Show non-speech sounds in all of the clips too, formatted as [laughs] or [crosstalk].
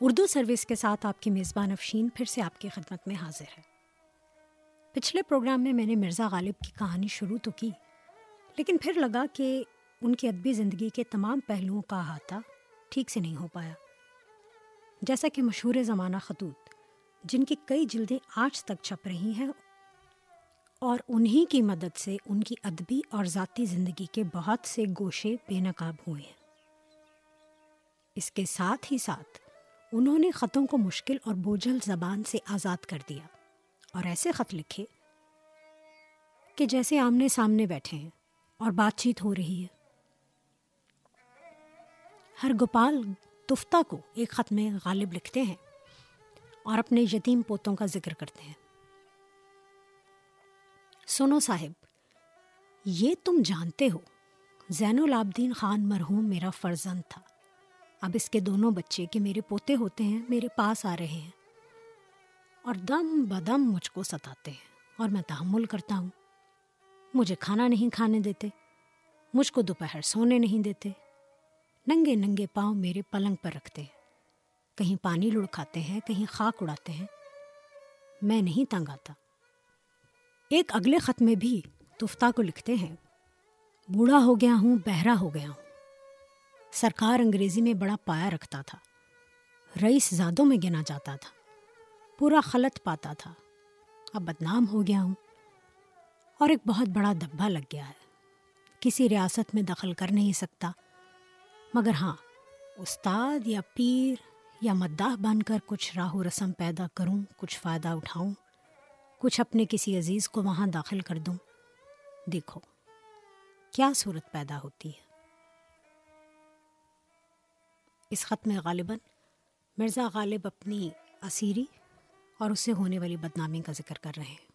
Urdu service کے ساتھ آپ کی میزبان افشین پھر سے آپ کی خدمت میں حاضر ہے۔ پچھلے پروگرام میں میں نے مرزا غالب کی کہانی شروع تو کی، لیکن پھر لگا کہ ان کی ادبی زندگی کے تمام پہلوؤں کا احاطہ ٹھیک سے نہیں ہو پایا۔ جیسا کہ مشہور زمانہ خطوط، جن کی کئی جلدیں آج تک چھپ رہی ہیں، اور انہی کی مدد سے ان کی ادبی اور ذاتی زندگی کے بہت سے گوشے بے نقاب ہوئے ہیں۔ اس کے ساتھ ہی ساتھ انہوں نے خطوں کو مشکل اور بوجھل زبان سے آزاد کر دیا اور ایسے خط لکھے کہ جیسے آمنے سامنے بیٹھے ہیں اور بات چیت ہو رہی ہے۔ ہر گوپال تفتہ کو ایک خط میں غالب لکھتے ہیں اور اپنے یتیم پوتوں کا ذکر کرتے ہیں۔ سنو صاحب، یہ تم جانتے ہو، زین العابدین خان مرحوم میرا فرزند تھا۔ اب اس کے دونوں بچے کہ میرے پوتے ہوتے ہیں، میرے پاس آ رہے ہیں۔ اور دم بدم مجھ کو ستاتے ہیں اور میں تحمل کرتا ہوں۔ مجھے کھانا نہیں کھانے دیتے، مجھ کو دوپہر سونے نہیں دیتے۔ ننگے ننگے پاؤں میرے پلنگ پر رکھتے ہیں۔ کہیں پانی لڑکھاتے ہیں، کہیں خاک اڑاتے ہیں۔ میں نہیں تنگ آتا۔ ایک اگلے خط میں بھی تفتہ کو لکھتے ہیں، بوڑھا ہو گیا ہوں، بہرا ہو گیا ہوں۔ سرکار انگریزی میں بڑا پایا رکھتا تھا۔ رئیس زادوں میں گنا جاتا تھا۔ پورا خلط پاتا تھا۔ اب بدنام ہو گیا ہوں۔ اور ایک بہت بڑا دبا لگ گیا ہے۔ کسی ریاست میں دخل کر نہیں سکتا۔ مگر ہاں استاد یا پیر یا مداح بن کر کچھ راہ و رسم پیدا کروں، کچھ فائدہ اٹھاؤں، کچھ اپنے کسی عزیز کو وہاں داخل کر دوں۔ دیکھو، کیا صورت پیدا ہوتی ہے۔ اس خط میں غالباً مرزا غالب اپنی اسیری اور اس سے ہونے والی بدنامی کا ذکر کر رہے ہیں۔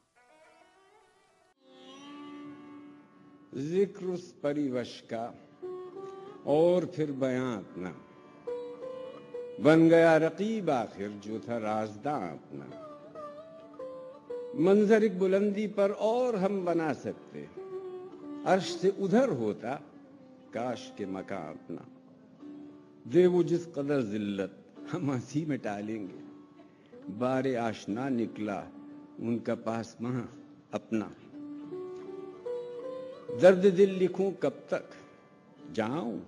ذکر اس پریوش کا اور پھر بیان اپنا بن گیا رقیب آخر جو تھا رازداں اپنا منظر ایک بلندی پر اور ہم بنا سکتے۔ عرش سے ادھر ہوتا کاش کے مکان اپنا دے وہ جس قدر ذلت ہم ہنسی میں ٹالیں گے۔ بار آشنا نکلا، ان کا پاس ماں اپنا۔ درد دل لکھوں کب تک؟ جاؤں،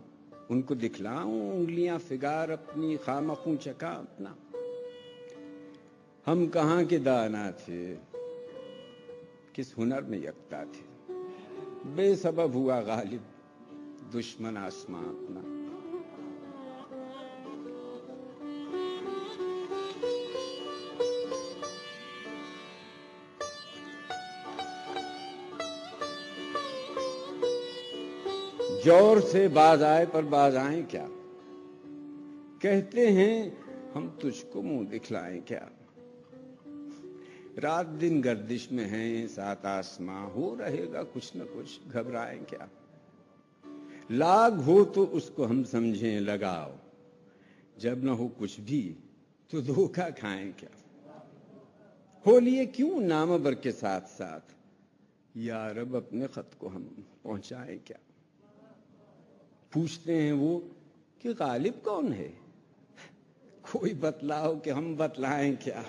ان کو دکھلاؤں، انگلیاں فگار اپنی خامخوں چکا اپنا۔ ہم کہاں کے دانا تھے؟ کس ہنر میں یکتا تھے؟ بے سبب ہوا غالب دشمن آسمان اپنا۔ جور سے باز آئے، پر باز آئیں کیا؟ کہتے ہیں، ہم تجھ کو منہ دکھلائیں کیا؟ رات دن گردش میں ہیں، سات آسماں، ہو رہے گا کچھ نہ کچھ، گھبرائیں کیا؟ لاگ ہو تو اس کو ہم سمجھیں، لگاؤ، جب نہ ہو کچھ بھی تو دھوکا کھائیں کیا؟ ہو لیے کیوں نام بر کے ساتھ ساتھ؟ یا رب اپنے خط کو ہم پہنچائیں کیا؟ پوچھتے ہیں وہ کہ غالب کون ہے؟ [laughs] کوئی بتلاؤ کہ ہم بتلائیں کیا؟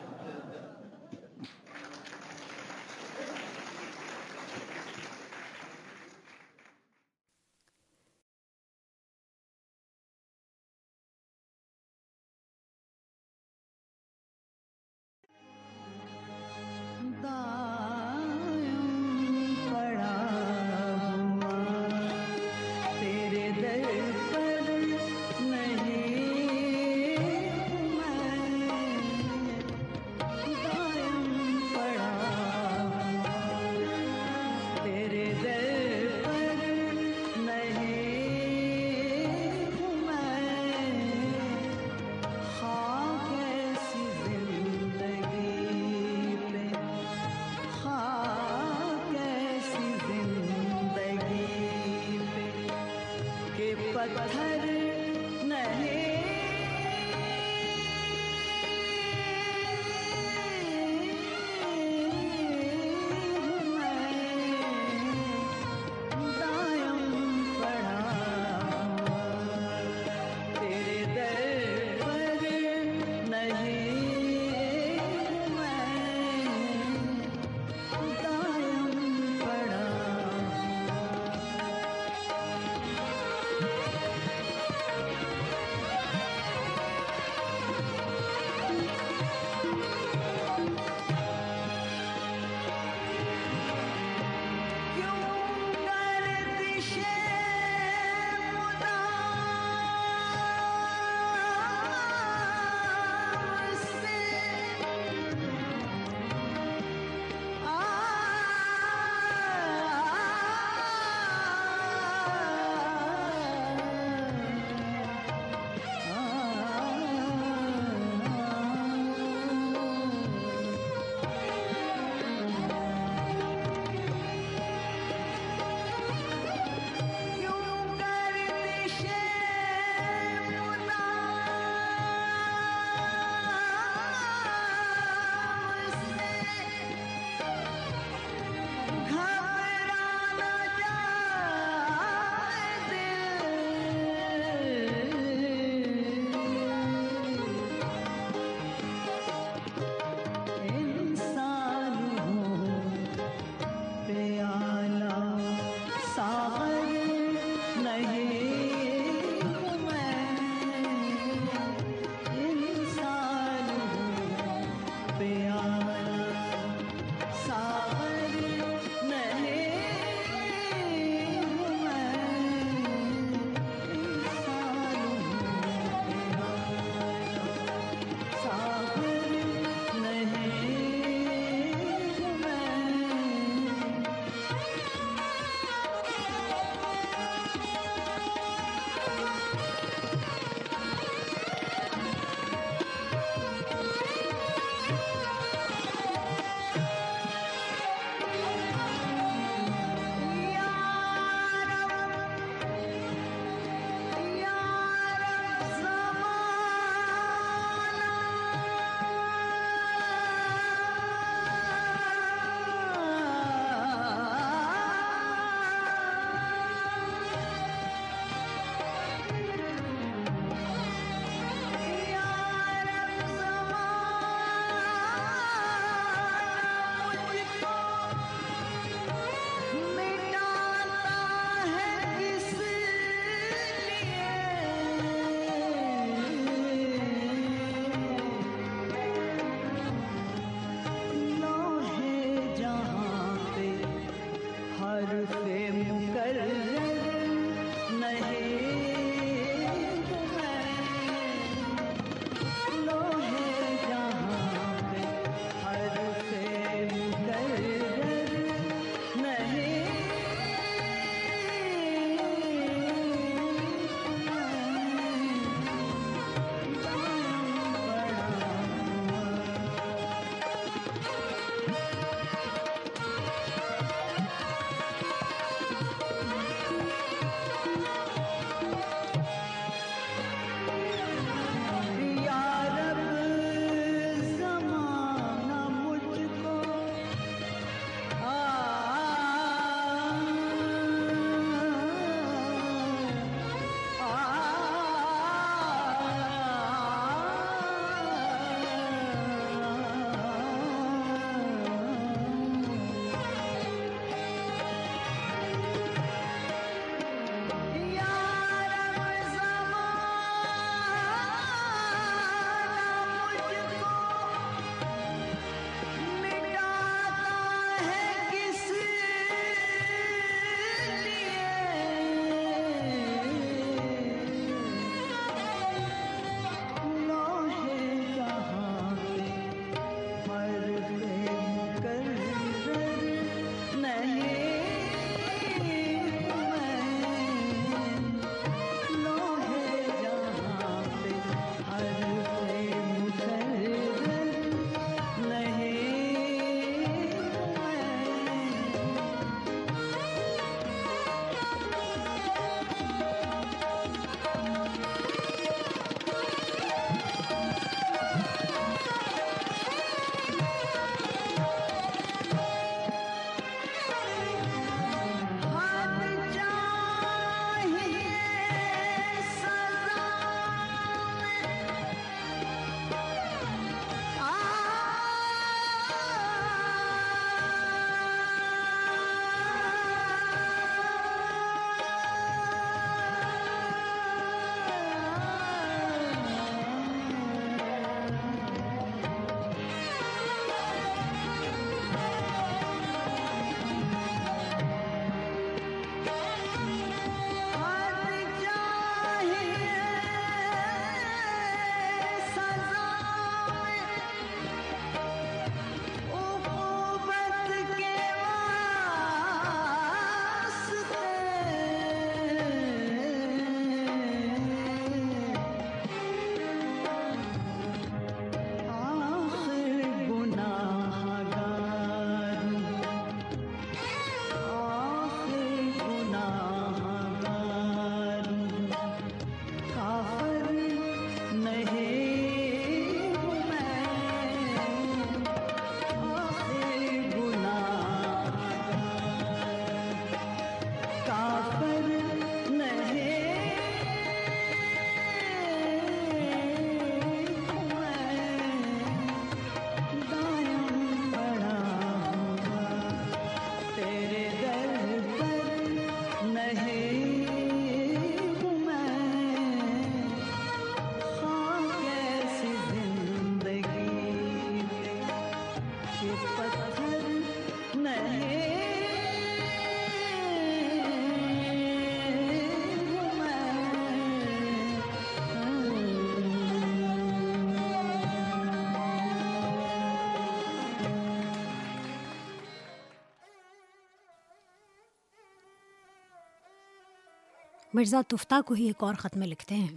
مرزا تفتہ کو ہی ایک اور خط میں لکھتے ہیں۔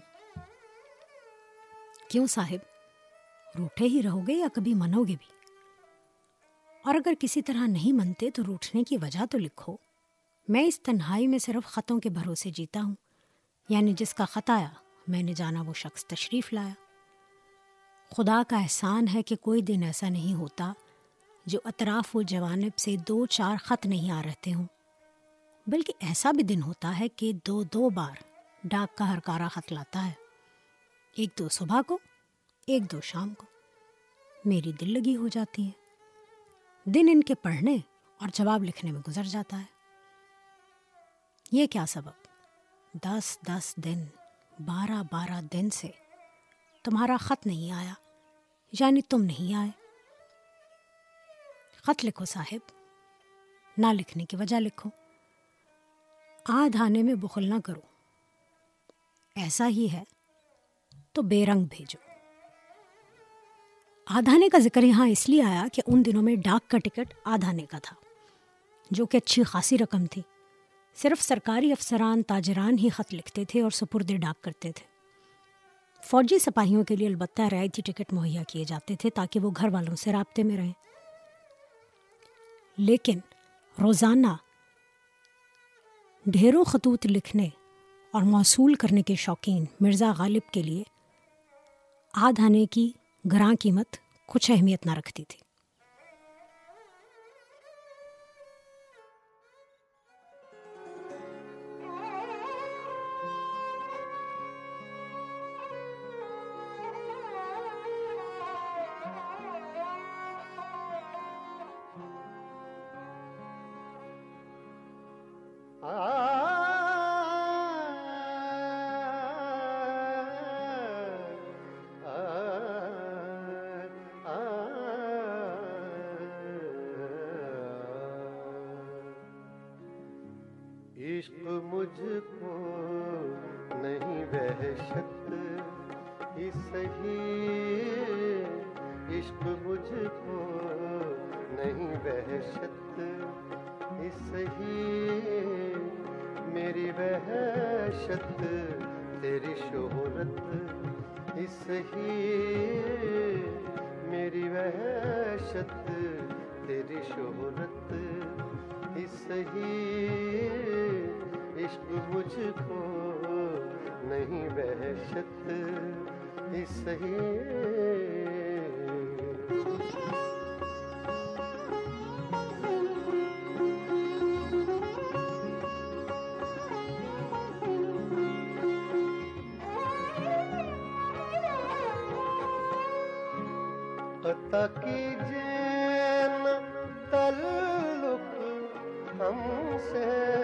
کیوں صاحب؟ روٹے ہی رہو گے یا کبھی منو گے بھی؟ اور اگر کسی طرح نہیں منتے تو روٹنے کی وجہ تو لکھو۔ میں اس تنہائی میں صرف خطوں کے بھروسے جیتا ہوں۔ یعنی جس کا خط آیا، میں نے جانا وہ شخص تشریف لایا۔ خدا کا احسان ہے کہ کوئی دن ایسا نہیں ہوتا جو اطراف و جوانب سے دو چار خط نہیں آ رہتے ہوں۔ بلکہ ایسا بھی دن ہوتا ہے کہ دو دو بار ڈاک کا ہرکارا خط لاتا ہے۔ ایک دو صبح کو، ایک دو شام کو۔ میری دل لگی ہو جاتی ہے۔ دن ان کے پڑھنے اور جواب لکھنے میں گزر جاتا ہے۔ یہ کیا سبب؟ دس دس دن، بارہ بارہ دن سے تمہارا خط نہیں آیا یعنی تم نہیں آئے۔ خط لکھو صاحب، نہ لکھنے کی وجہ لکھو۔ آدھ آنے میں بخل نہ کرو۔ ایسا ہی ہے، تو بے رنگ بھیجو۔ آدھانے کا ذکر یہاں اس لیے آیا کہ ان دنوں میں ڈاک کا ٹکٹ آدھانے کا تھا، جو کہ اچھی خاصی رقم تھی۔ صرف سرکاری افسران، تاجران ہی خط لکھتے تھے اور سپرد ڈاک کرتے تھے۔ فوجی سپاہیوں کے لیے البتہ رعایتی ٹکٹ مہیا کیے جاتے تھے تاکہ وہ گھر والوں سے رابطے میں رہیں۔ لیکن روزانہ ڈھیروں خطوط لکھنے اور موصول کرنے کے شوقین مرزا غالب کے لیے آدھ آنے کی گراں قیمت کچھ اہمیت نہ رکھتی تھی۔ عشق مجھ کو نہیں بحشت ہی۔ صحیح عطا کیجیے تعلق ہم سے۔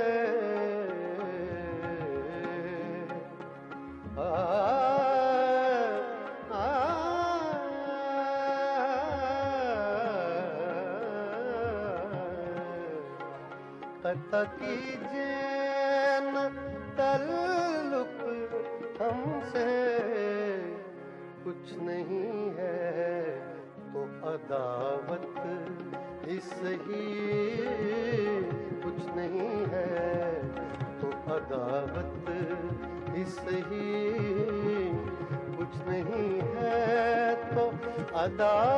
جین تعلق ہم سے کچھ نہیں ہے تو عداوت اس ہی کچھ نہیں ہے تو عداوت اس ہی کچھ نہیں ہے تو عداوت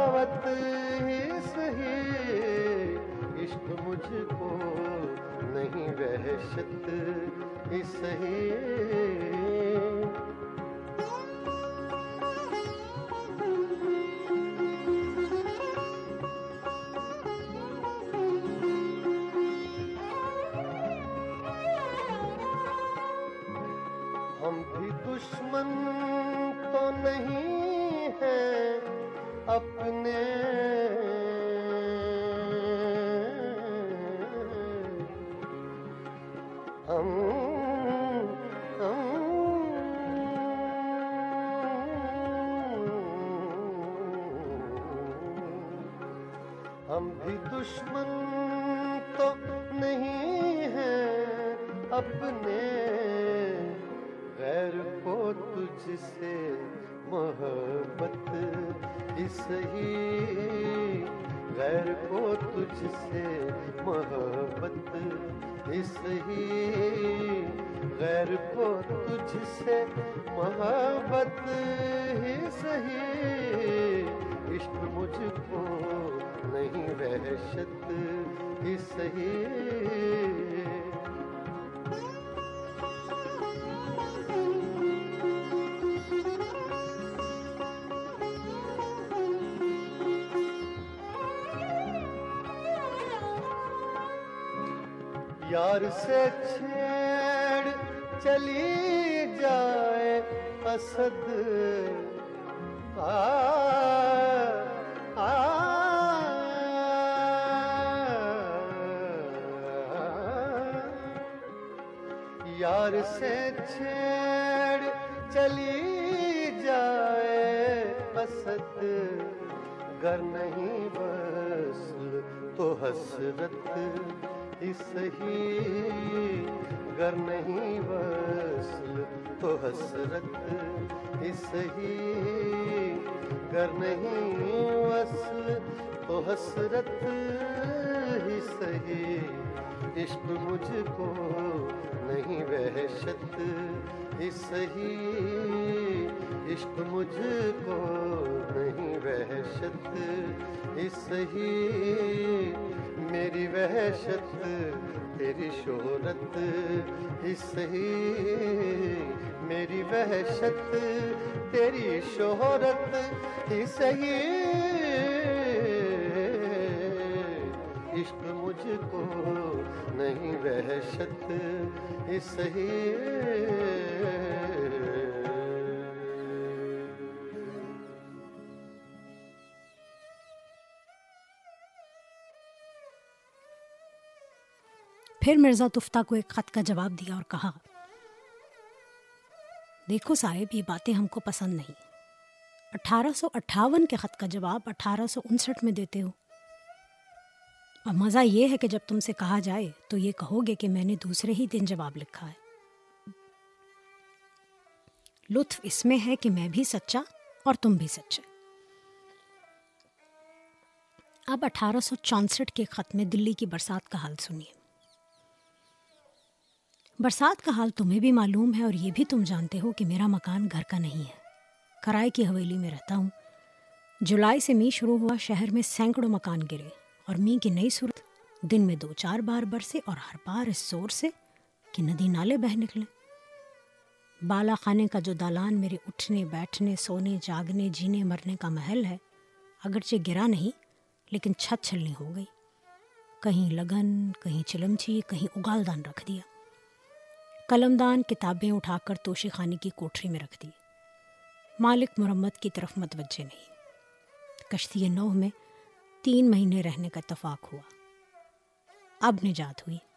محبت، اس ہی غیر کو تجھ سے محبت، اس ہی غیر کو تجھ سے محبت ہی صحیح عشق مجھ کو نہیں وحشت ہی صحیح سے چھیڑ چلی جائے اسد۔ یار سے چھیڑ چلی جائے اسد۔ گر نہیں بس تو حسرت۔ اس ہی گر نہیں، وصل تو حسرت۔ ہی گر نہیں، وصل تو حسرت۔ ہی سہی عشق مجھ کو نہیں، وحشت۔ ہی سہی عشق مجھ کو نہیں، وحشت۔ ہی سہی میری وحشت، تیری شہرت ہی میری وحشت، تیری شہرت ہی عشق مجھ کو نہیں وحشت ہی پھر مرزا تفتہ کو ایک خط کا جواب دیا اور کہا، دیکھو صاحب، یہ باتیں ہم کو پسند نہیں۔ اٹھارہ سو اٹھاون کے خط کا جواب اٹھارہ سو انسٹھ میں دیتے ہو۔ اور مزہ یہ ہے کہ جب تم سے کہا جائے تو یہ کہو گے کہ میں نے دوسرے ہی دن جواب لکھا ہے۔ لطف اس میں ہے کہ میں بھی سچا اور تم بھی سچے۔ اب اٹھارہ سو چونسٹھ کے خط میں دلی کی برسات کا حال سنیے۔ برسات کا حال تمہیں بھی معلوم ہے اور یہ بھی تم جانتے ہو کہ میرا مکان گھر کا نہیں ہے۔ کرائے کی حویلی میں رہتا ہوں۔ جولائی سے می شروع ہوا، شہر میں سینکڑوں مکان گرے اور می کی نئی صورت، دن میں دو چار بار برسے اور ہر بار اس زور سے کہ ندی نالے بہ نکلے۔ بالا خانے کا جو دالان میرے اٹھنے، بیٹھنے، سونے، جاگنے، جینے، مرنے کا محل ہے، اگرچہ گرا نہیں، لیکن چھت چھلنی ہو گئی۔ کہیں لگن، کہیں چلمچی، کہیں اگال دان رکھ دیا۔ قلم دان کتابیں اٹھا کر توشی خانے کی کوٹری میں رکھ دی۔ مالک مرمت کی طرف متوجہ نہیں۔ کشتی نو میں تین مہینے رہنے کا اتفاق ہوا۔ اب نجات ہوئی۔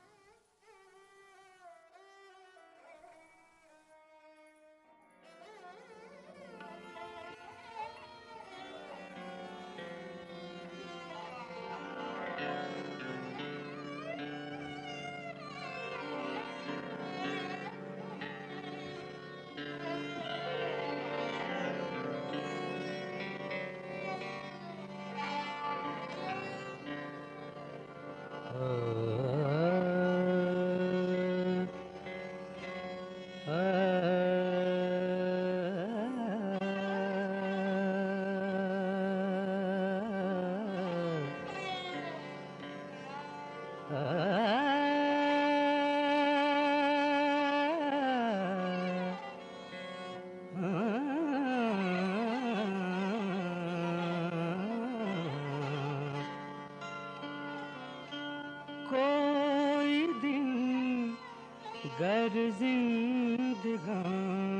گر زندگانی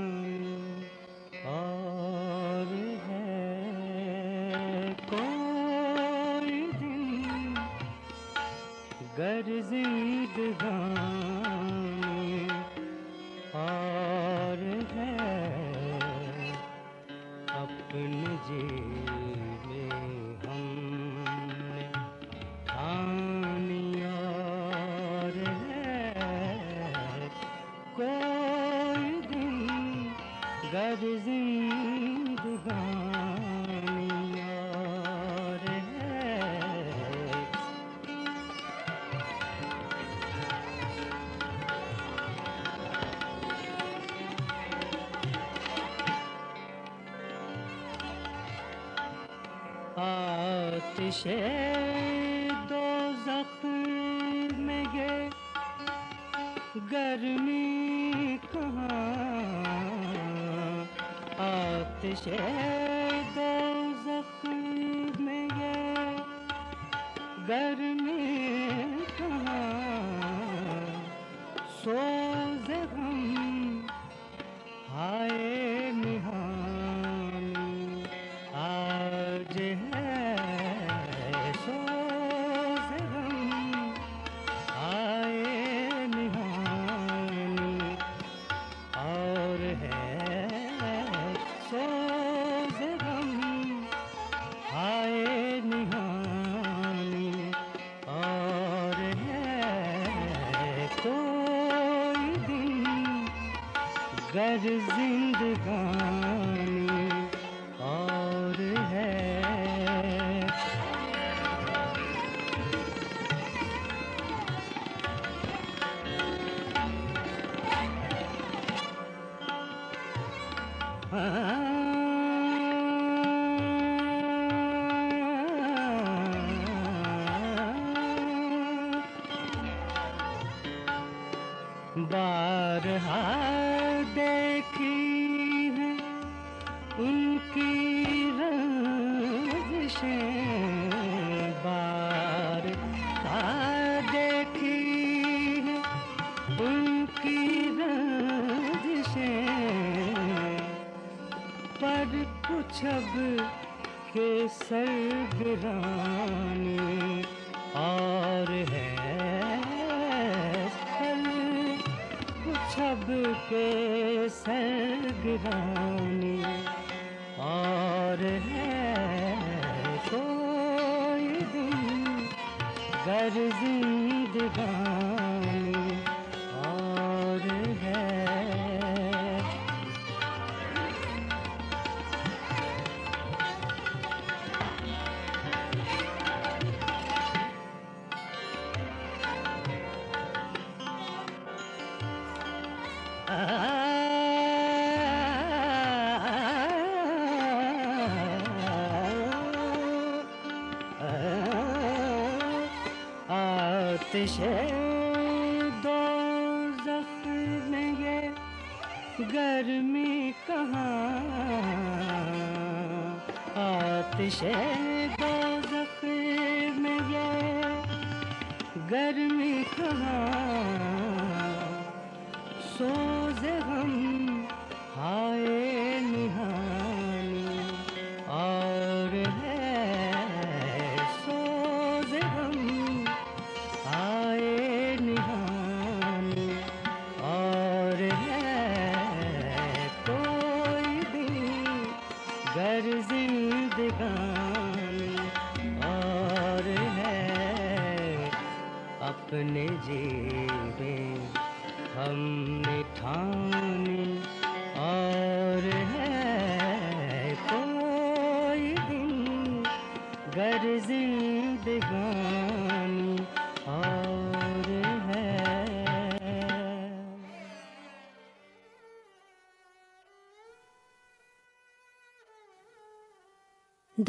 شیر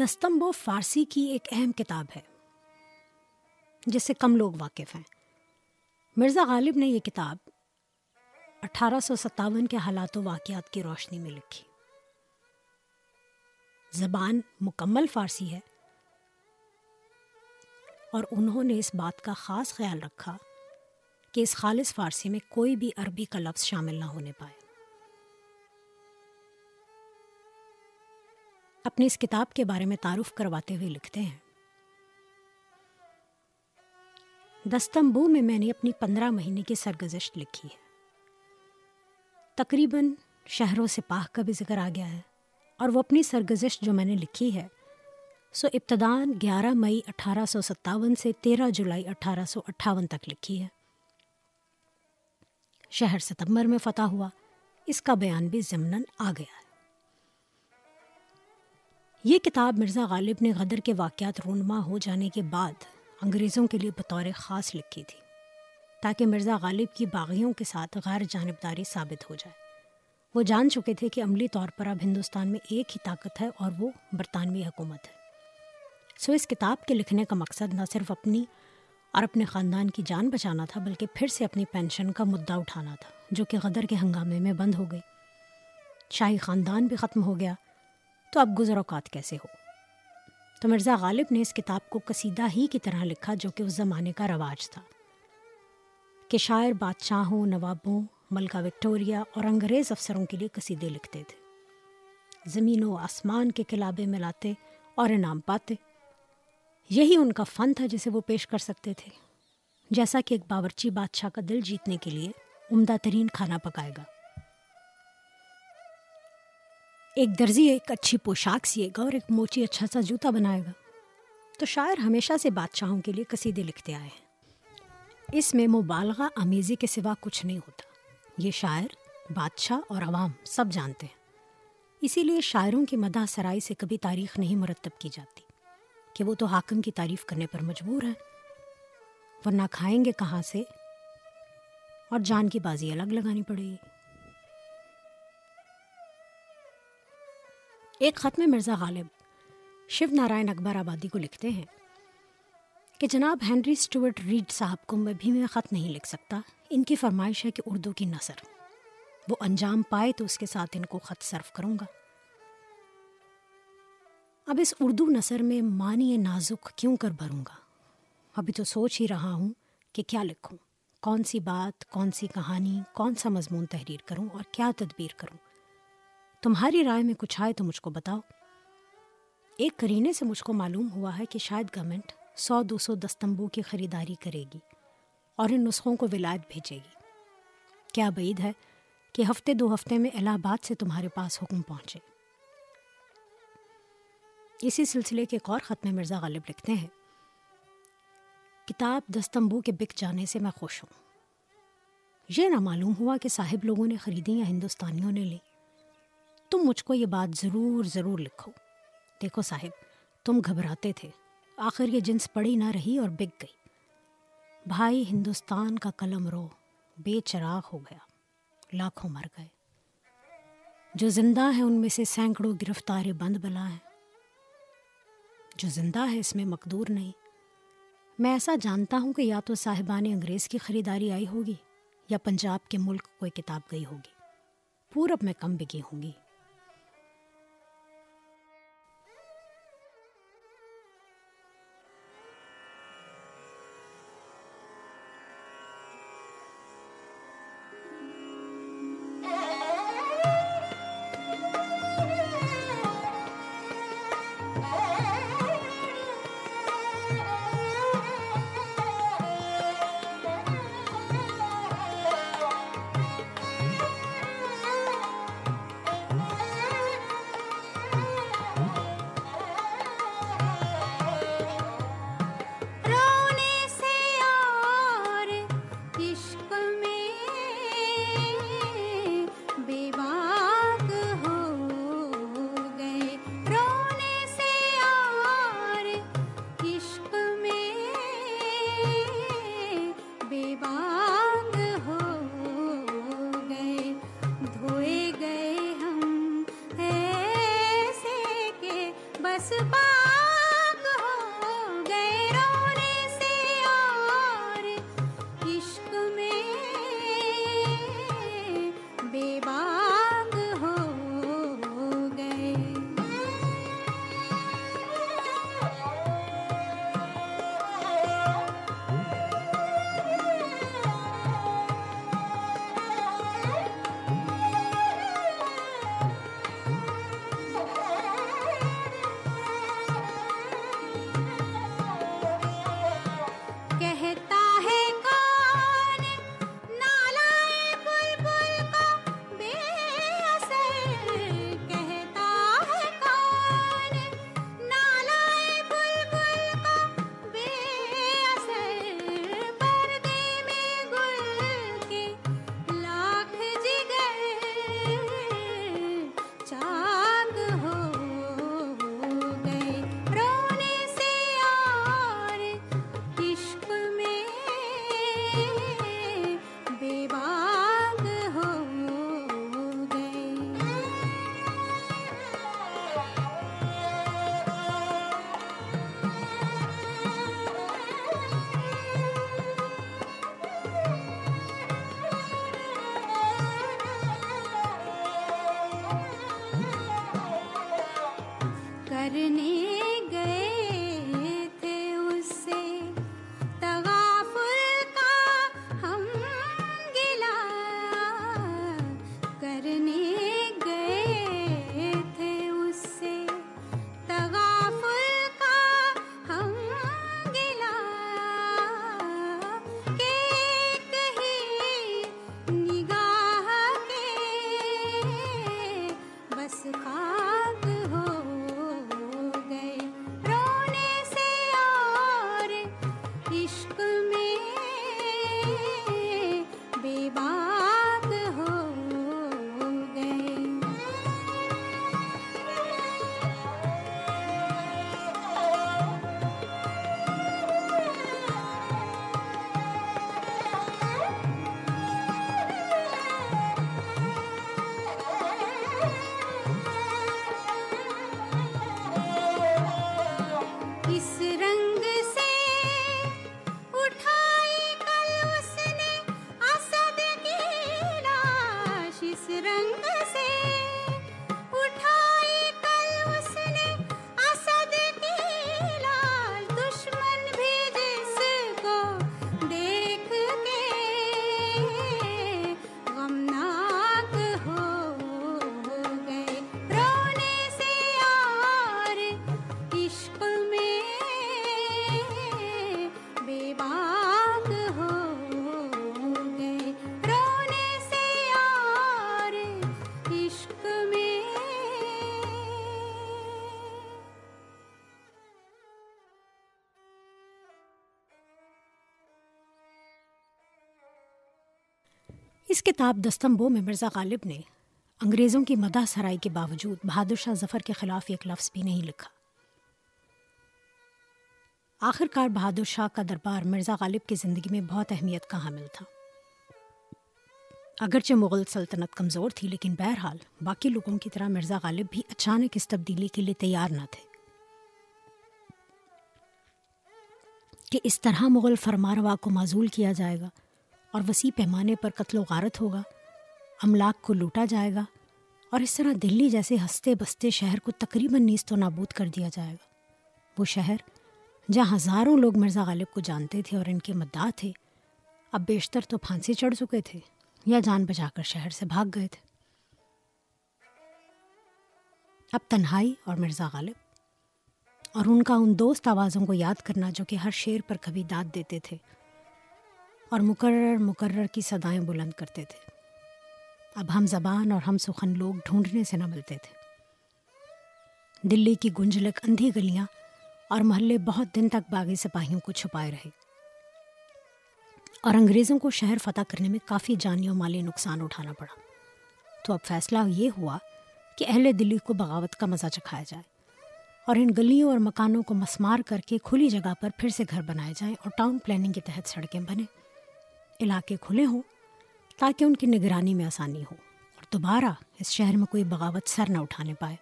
دستمبو فارسی کی ایک اہم کتاب ہے، جس سے کم لوگ واقف ہیں۔ مرزا غالب نے یہ کتاب اٹھارہ سو ستاون کے حالات و واقعات کی روشنی میں لکھی۔ زبان مکمل فارسی ہے اور انہوں نے اس بات کا خاص خیال رکھا کہ اس خالص فارسی میں کوئی بھی عربی کا لفظ شامل نہ ہونے پائے۔ اپنی اس کتاب کے بارے میں تعارف کرواتے ہوئے لکھتے ہیں۔ دستمبو میں میں نے اپنی پندرہ مہینے کی سرگزشت لکھی ہے۔ تقریباً شہروں سے پاہ کا بھی ذکر آ گیا ہے اور وہ اپنی سرگزشت جو میں نے لکھی ہے، سو ابتدان گیارہ مئی اٹھارہ سو ستاون سے تیرہ جولائی اٹھارہ سو اٹھاون تک لکھی ہے۔ شہر ستمبر میں فتح ہوا، اس کا بیان بھی ضمن آ گیا ہے۔ یہ کتاب مرزا غالب نے غدر کے واقعات رونما ہو جانے کے بعد انگریزوں کے لیے بطور خاص لکھی تھی، تاکہ مرزا غالب کی باغیوں کے ساتھ غیر جانبداری ثابت ہو جائے۔ وہ جان چکے تھے کہ عملی طور پر اب ہندوستان میں ایک ہی طاقت ہے اور وہ برطانوی حکومت ہے۔ سو اس کتاب کے لکھنے کا مقصد نہ صرف اپنی اور اپنے خاندان کی جان بچانا تھا، بلکہ پھر سے اپنی پینشن کا مدعا اٹھانا تھا، جو کہ غدر کے ہنگامے میں بند ہو گئی۔ شاہی خاندان بھی ختم ہو گیا۔ تو اب گزر اوقات کیسے ہو؟ تو مرزا غالب نے اس کتاب کو قصیدہ ہی کی طرح لکھا جو کہ اس زمانے کا رواج تھا۔ کہ شاعر بادشاہوں، نوابوں، ملکہ وکٹوریا اور انگریز افسروں کے لیے قصیدے لکھتے تھے۔ زمین و آسمان کے کلابے ملاتے اور انعام پاتے۔ یہی ان کا فن تھا جسے وہ پیش کر سکتے تھے۔ جیسا کہ ایک باورچی بادشاہ کا دل جیتنے کے لیے عمدہ ترین کھانا پکائے گا۔ ایک درزی، ایک اچھی پوشاک سیے گا اور ایک موچی اچھا سا جوتا بنائے گا۔ تو شاعر ہمیشہ سے بادشاہوں کے لیے قصیدے لکھتے آئے ہیں۔ اس میں مبالغہ امیزی کے سوا کچھ نہیں ہوتا۔ یہ شاعر، بادشاہ اور عوام سب جانتے ہیں۔ اسی لیے شاعروں کی مدح سرائی سے کبھی تاریخ نہیں مرتب کی جاتی۔ کہ وہ تو حاکم کی تعریف کرنے پر مجبور ہیں۔ ورنہ کھائیں گے کہاں سے؟ اور جان کی بازی الگ لگانی پڑے گی۔ ایک خط میں مرزا غالب شیو نارائن اکبر آبادی کو لکھتے ہیں کہ جناب ہینری اسٹوارٹ ریڈ صاحب کو میں بھی میں خط نہیں لکھ سکتا، ان کی فرمائش ہے کہ اردو کی نثر، وہ انجام پائے تو اس کے ساتھ ان کو خط صرف کروں گا۔ اب اس اردو نثر میں معنی نازک کیوں کر بھروں گا؟ ابھی تو سوچ ہی رہا ہوں کہ کیا لکھوں، کون سی بات، کون سی کہانی، کون سا مضمون تحریر کروں اور کیا تدبیر کروں۔ تمہاری رائے میں کچھ آئے تو مجھ کو بتاؤ۔ ایک کرینے سے مجھ کو معلوم ہوا ہے کہ شاید گورنمنٹ سو دو سو دستمبو کی خریداری کرے گی اور ان نسخوں کو ولایت بھیجے گی۔ کیا بعید ہے کہ ہفتے دو ہفتے میں الہ آباد سے تمہارے پاس حکم پہنچے۔ اسی سلسلے کے ایک اور خط میں مرزا غالب لکھتے ہیں۔ کتاب دستمبو کے بک جانے سے میں خوش ہوں۔ یہ نہ معلوم ہوا کہ صاحب لوگوں نے خریدی یا ہندوستانیوں نے لی۔ تم مجھ کو یہ بات ضرور ضرور لکھو۔ دیکھو صاحب، تم گھبراتے تھے۔ آخر یہ جنس پڑی نہ رہی اور بک گئی۔ بھائی ہندوستان کا قلم رو، بے چراغ ہو گیا۔ لاکھوں مر گئے۔ جو زندہ ہیں ان میں سے سینکڑوں گرفتار بند بلا ہیں۔ جو زندہ ہے اس میں مقدور نہیں۔ میں ایسا جانتا ہوں کہ یا تو صاحبان انگریز کی خریداری آئی ہوگی یا پنجاب کے ملک کوئی کتاب گئی ہوگی۔ پورب میں کم بگی ہوں گی۔ کتاب دستمبو میں مرزا غالب نے انگریزوں کی مدح سرائی کے باوجود بہادر شاہ ظفر کے خلاف ایک لفظ بھی نہیں لکھا۔ آخر کار بہادر شاہ کا دربار مرزا غالب کی زندگی میں بہت اہمیت کا حامل تھا۔ اگرچہ مغل سلطنت کمزور تھی، لیکن بہرحال باقی لوگوں کی طرح مرزا غالب بھی اچانک اس تبدیلی کے لیے تیار نہ تھے۔ کہ اس طرح مغل فرماروا کو معزول کیا جائے گا اور وسیع پیمانے پر قتل و غارت ہوگا۔ املاک کو لوٹا جائے گا اور اس طرح دلی جیسے ہستے بستے شہر کو تقریباً نیست و نابود کر دیا جائے گا۔ وہ شہر جہاں ہزاروں لوگ مرزا غالب کو جانتے تھے اور ان کے مداح تھے، اب بیشتر تو پھانسی چڑھ چکے تھے یا جان بچا کر شہر سے بھاگ گئے تھے۔ اب تنہائی اور مرزا غالب اور ان کا ان دوست آوازوں کو یاد کرنا جو کہ ہر شیر پر کبھی داد دیتے تھے۔ اور مقرر مقرر کی صدائیں بلند کرتے تھے۔ اب ہم زبان اور ہم سخن لوگ ڈھونڈنے سے نہ ملتے تھے۔ دلی کی گنجلک اندھی گلیاں اور محلے بہت دن تک باغی سپاہیوں کو چھپائے رہے۔ اور انگریزوں کو شہر فتح کرنے میں کافی جانی و مالی نقصان اٹھانا پڑا۔ تو اب فیصلہ یہ ہوا کہ اہل دلی کو بغاوت کا مزہ چکھایا جائے اور ان گلیوں اور مکانوں کو مسمار کر کے کھلی جگہ پر پھر سے گھر بنائے جائیں اور ٹاؤن پلاننگ کے تحت سڑکیں بنے علاقے کھلے ہوں تاکہ ان کی نگرانی میں آسانی ہو اور دوبارہ اس شہر میں کوئی بغاوت سر نہ اٹھانے پائے۔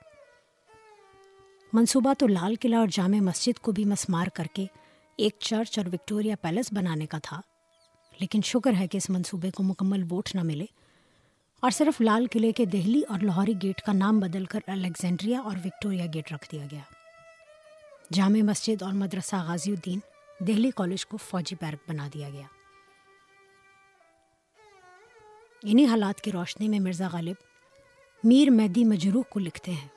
منصوبہ تو لال قلعہ اور جامع مسجد کو بھی مسمار کر کے ایک چرچ اور وکٹوریا پیلس بنانے کا تھا، لیکن شکر ہے کہ اس منصوبے کو مکمل ووٹ نہ ملے اور صرف لال قلعے کے دہلی اور لاہوری گیٹ کا نام بدل کر الیگزینڈریا اور وکٹوریا گیٹ رکھ دیا گیا۔ جامع مسجد اور مدرسہ غازی الدین دہلی کالج کو فوجی پیرک بنا دیا گیا۔ انہی حالات کی روشنی میں مرزا غالب میر مہدی مجروح کو لکھتے ہیں۔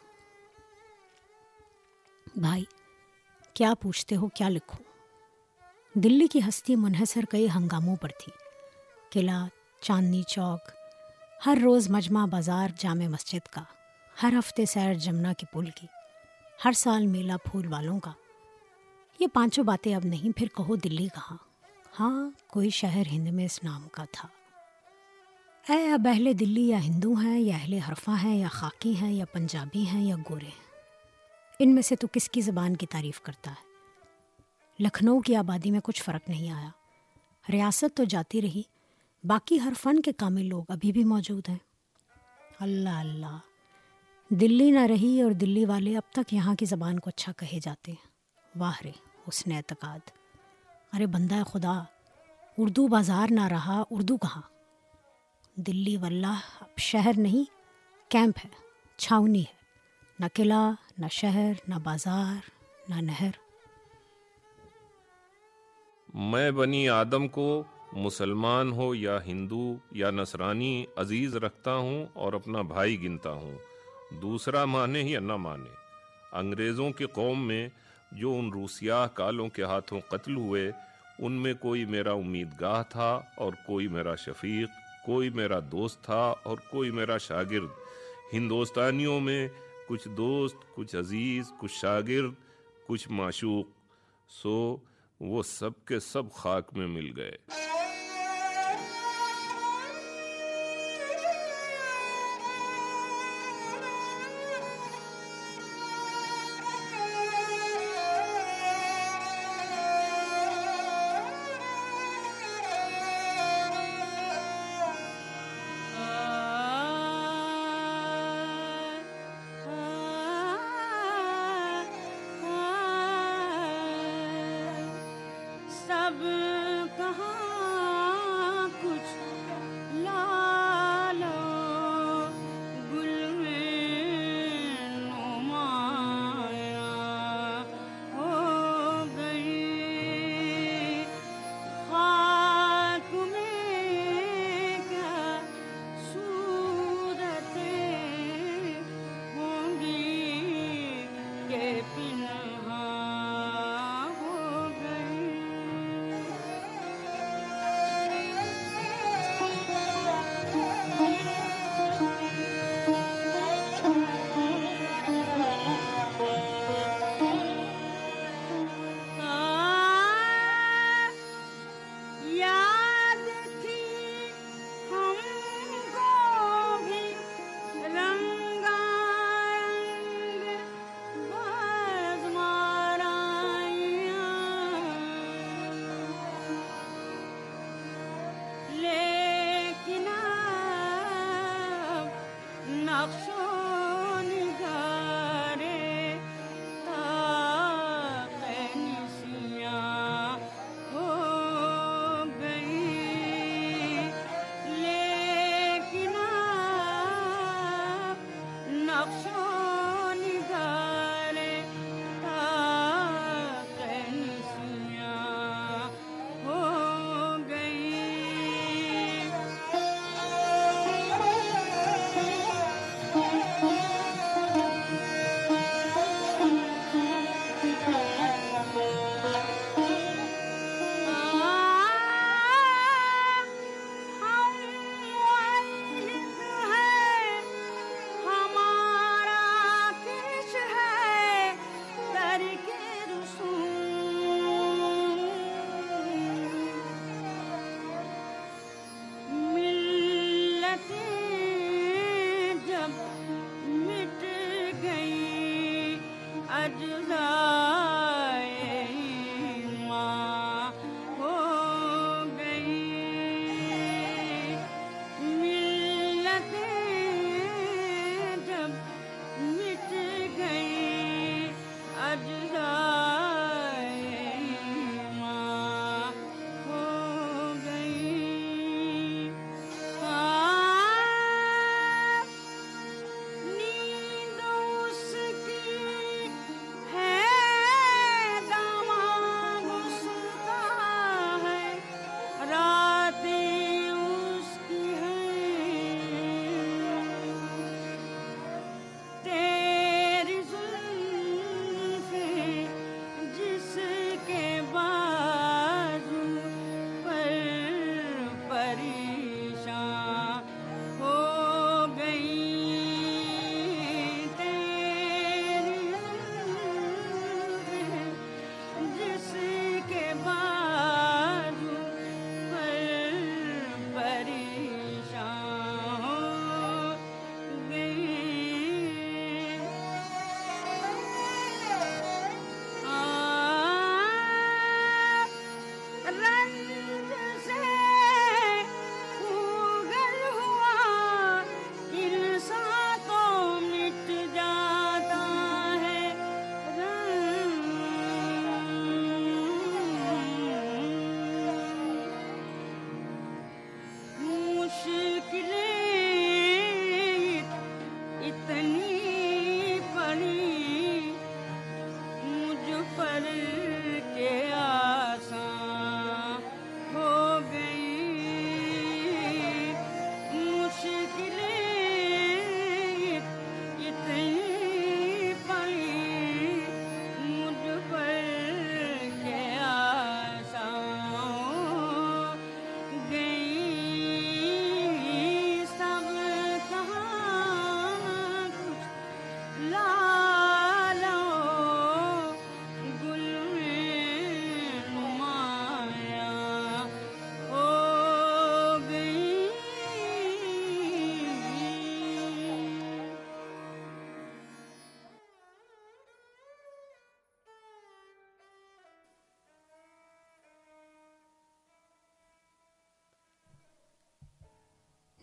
بھائی، کیا پوچھتے ہو، کیا لکھو؟ دلی کی ہستی منحصر کئی ہنگاموں پر تھی۔ قلعہ، چاندنی چوک، ہر روز مجمع بازار، جامع مسجد کا، ہر ہفتے سیر جمنا کے پل کی، ہر سال میلہ پھول والوں کا۔ یہ پانچوں باتیں اب نہیں، پھر کہو دلی کہاں؟ ہاں کوئی شہر ہند میں اس نام کا تھا۔ اے اب اہل دلی یا ہندو ہیں یا اہل حرفہ ہیں یا خاکی ہیں یا پنجابی ہیں یا گورے ہیں، ان میں سے تو کس کی زبان کی تعریف کرتا ہے؟ لکھنؤ کی آبادی میں کچھ فرق نہیں آیا۔ ریاست تو جاتی رہی، باقی ہر فن کے کامل لوگ ابھی بھی موجود ہیں۔ اللہ اللہ، دلی نہ رہی اور دلی والے اب تک یہاں کی زبان کو اچھا کہے جاتے ہیں۔ واہ رے، اس نے اعتقاد۔ ارے بندہ خدا، اردو بازار نہ رہا، اردو کہاں؟ دلی واللہ، اب شہر نہیں، کیمپ ہے، چھاونی ہے۔ نہ قلعہ، نہ شہر، نہ بازار، نہ نہر۔ میں بنی آدم کو مسلمان ہو یا ہندو یا نصرانی عزیز رکھتا ہوں اور اپنا بھائی گنتا ہوں۔ دوسرا مانے یا نہ مانے، انگریزوں کی قوم میں جو ان روسیاہ کالوں کے ہاتھوں قتل ہوئے، ان میں کوئی میرا امیدگاہ تھا اور کوئی میرا شفیق۔ کوئی میرا دوست تھا اور کوئی میرا شاگرد۔ ہندوستانیوں میں کچھ دوست، کچھ عزیز، کچھ شاگرد، کچھ معشوق۔ سو وہ سب کے سب خاک میں مل گئے۔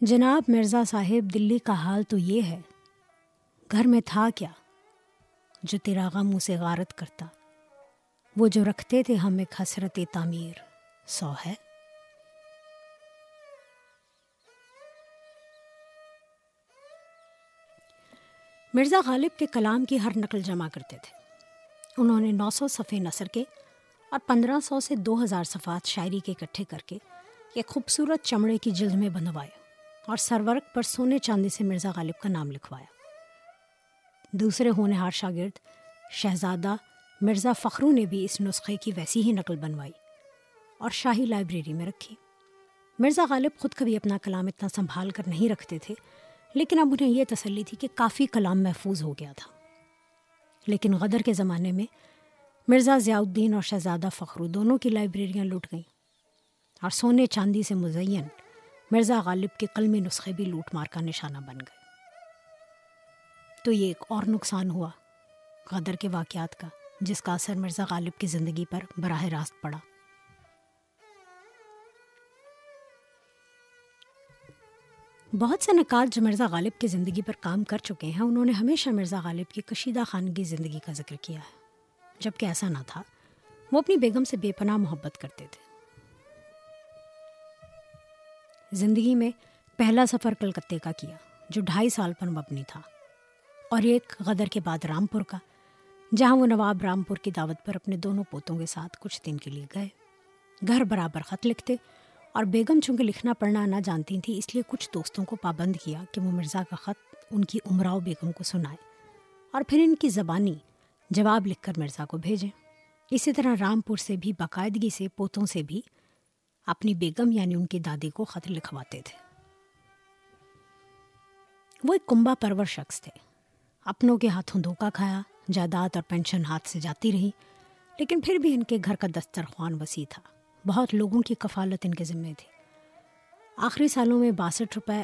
جناب مرزا صاحب، دلی کا حال تو یہ ہے۔ گھر میں تھا کیا؟ جو تیرا غم اسے غارت کرتا۔ وہ جو رکھتے تھے ہم ایک حسرت تعمیر۔ سو ہے۔ مرزا غالب کے کلام کی ہر نقل جمع کرتے تھے۔ انہوں نے نو سو صفحے نثر کے اور پندرہ سو سے دو ہزار صفحات شاعری کے اکٹھے کر کے ایک خوبصورت چمڑے کی جلد میں بنوائے۔ اور سرورق پر سونے چاندی سے مرزا غالب کا نام لکھوایا۔ دوسرے ہونہار شاگرد شہزادہ مرزا فخرو نے بھی اس نسخے کی ویسی ہی نقل بنوائی اور شاہی لائبریری میں رکھی۔ مرزا غالب خود کبھی اپنا کلام اتنا سنبھال کر نہیں رکھتے تھے، لیکن اب انہیں یہ تسلی تھی کہ کافی کلام محفوظ ہو گیا تھا۔ لیکن غدر کے زمانے میں مرزا ضیاء الدین اور شہزادہ فخرو دونوں کی لائبریریاں لوٹ گئیں اور سونے چاندی سے مزین مرزا غالب کے قلمی نسخے بھی لوٹ مار کا نشانہ بن گئے۔ تو یہ ایک اور نقصان ہوا غدر کے واقعات کا، جس کا اثر مرزا غالب کی زندگی پر براہ راست پڑا۔ بہت سے نکات جو مرزا غالب کی زندگی پر کام کر چکے ہیں، انہوں نے ہمیشہ مرزا غالب کی کشیدہ خانگی زندگی کا ذکر کیا ہے۔ جبکہ ایسا نہ تھا، وہ اپنی بیگم سے بے پناہ محبت کرتے تھے۔ زندگی میں پہلا سفر کلکتے کا کیا، جو ڈھائی سال پر مبنی تھا، اور ایک غدر کے بعد رامپور کا، جہاں وہ نواب رامپور کی دعوت پر اپنے دونوں پوتوں کے ساتھ کچھ دن کے لیے گئے۔ گھر برابر خط لکھتے اور بیگم چونکہ لکھنا پڑھنا نہ جانتی تھیں اس لیے کچھ دوستوں کو پابند کیا کہ وہ مرزا کا خط ان کی عمراؤ بیگم کو سنائے اور پھر ان کی زبانی جواب لکھ کر مرزا کو بھیجیں۔ اسی طرح رامپور سے بھی، باقاعدگی سے پوتوں سے بھی اپنی بیگم یعنی ان کی دادی کو خط لکھواتے تھے۔ وہ ایک کنبا پرور شخص تھے۔ اپنوں کے ہاتھوں دھوکہ کھایا، جائیداد اور پینشن ہاتھ سے جاتی رہی، لیکن پھر بھی ان کے گھر کا دسترخوان وسیع تھا۔ بہت لوگوں کی کفالت ان کے ذمے تھی۔ آخری سالوں میں باسٹھ روپے،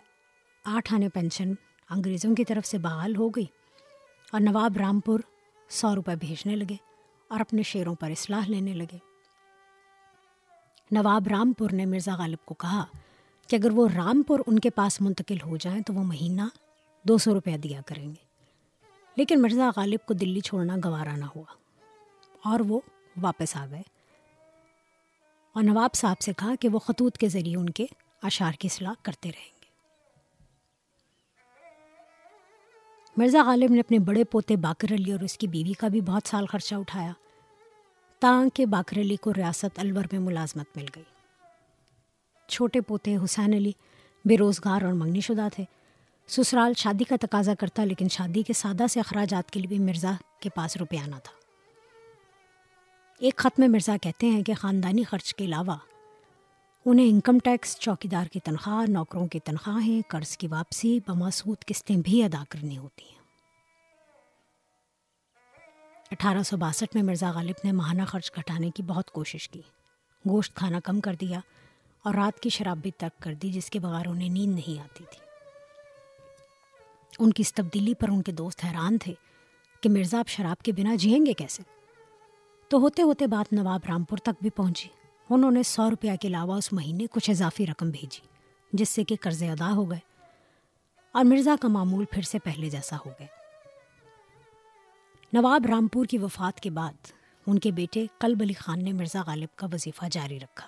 آٹھ آنے پینشن انگریزوں کی طرف سے بحال ہو گئی اور نواب رامپور سو روپے بھیجنے لگے اور اپنے شیروں پر اصلاح لینے لگے۔ نواب رامپور نے مرزا غالب کو کہا کہ اگر وہ رامپور ان کے پاس منتقل ہو جائیں تو وہ مہینہ دو سو روپیہ دیا کریں گے۔ لیکن مرزا غالب کو دلی چھوڑنا گوارا نہ ہوا اور وہ واپس آ گئے۔ اور نواب صاحب سے کہا کہ وہ خطوط کے ذریعے ان کے اشعار کی صلاح کرتے رہیں گے۔ مرزا غالب نے اپنے بڑے پوتے باقر علی اور اس کی بیوی کا بھی بہت سال خرچہ اٹھایا۔ تاکہ باقر علی کو ریاست الور میں ملازمت مل گئی۔ چھوٹے پوتے حسین علی بے روزگار اور منگنی شدہ تھے۔ سسرال شادی کا تقاضا کرتا لیکن شادی کے سادہ سے اخراجات کے لیے بھی مرزا کے پاس روپیہ نہ تھا۔ ایک خط میں مرزا کہتے ہیں کہ خاندانی خرچ کے علاوہ انہیں انکم ٹیکس چوکی دار کی تنخواہ، نوکروں کی تنخواہیں، قرض کی واپسی، بماسود قسطیں بھی ادا کرنی ہوتی ہیں۔ اٹھارہ سو باسٹھ میں مرزا غالب نے ماہانہ خرچ گھٹانے کی بہت کوشش کی۔ گوشت کھانا کم کر دیا اور رات کی شراب بھی ترک کر دی، جس کے بغیر انہیں نیند نہیں آتی تھی۔ ان کی اس تبدیلی پر ان کے دوست حیران تھے کہ مرزا اب شراب کے بنا جئیں گے کیسے؟ تو ہوتے ہوتے بات نواب رامپور تک بھی پہنچی۔ انہوں نے سو روپیہ کے علاوہ اس مہینے کچھ اضافی رقم بھیجی، جس سے کہ قرضے ادا ہو گئے اور مرزا کا معمول پھر سے پہلے جیسا ہو گئے نواب رامپور کی وفات کے بعد ان کے بیٹے کلب علی خان نے مرزا غالب کا وظیفہ جاری رکھا۔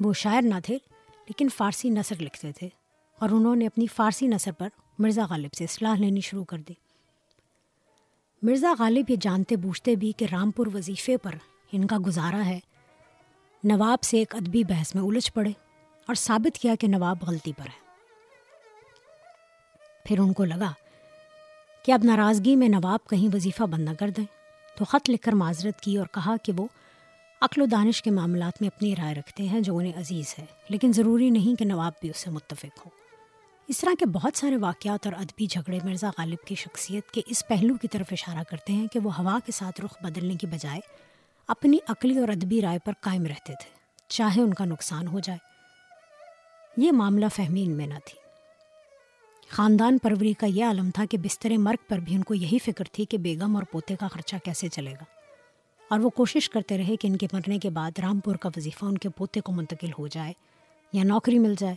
وہ شاعر نہ تھے، لیکن فارسی نثر لکھتے تھے اور انہوں نے اپنی فارسی نثر پر مرزا غالب سے اصلاح لینی شروع کر دی۔ مرزا غالب یہ جانتے بوجھتے بھی کہ رامپور وظیفے پر ان کا گزارا ہے۔ نواب سے ایک ادبی بحث میں الجھ پڑے اور ثابت کیا کہ نواب غلطی پر ہے۔ پھر ان کو لگا کہ اب ناراضگی میں نواب کہیں وظیفہ بند نہ کر دیں۔ تو خط لکھ کر معذرت کی اور کہا کہ وہ عقل و دانش کے معاملات میں اپنی رائے رکھتے ہیں جو انہیں عزیز ہے، لیکن ضروری نہیں کہ نواب بھی اس سے متفق ہو اس طرح کے بہت سارے واقعات اور ادبی جھگڑے مرزا غالب کی شخصیت کے اس پہلو کی طرف اشارہ کرتے ہیں کہ وہ ہوا کے ساتھ رخ بدلنے کی بجائے اپنی عقلی اور ادبی رائے پر قائم رہتے تھے، چاہے ان کا نقصان ہو جائے۔ یہ معاملہ فہمی ان میں نہ تھی۔ خاندان پروری کا یہ عالم تھا کہ بستر مرگ پر بھی ان کو یہی فکر تھی کہ بیگم اور پوتے کا خرچہ کیسے چلے گا۔ اور وہ کوشش کرتے رہے کہ ان کے مرنے کے بعد رامپور کا وظیفہ ان کے پوتے کو منتقل ہو جائے یا نوکری مل جائے۔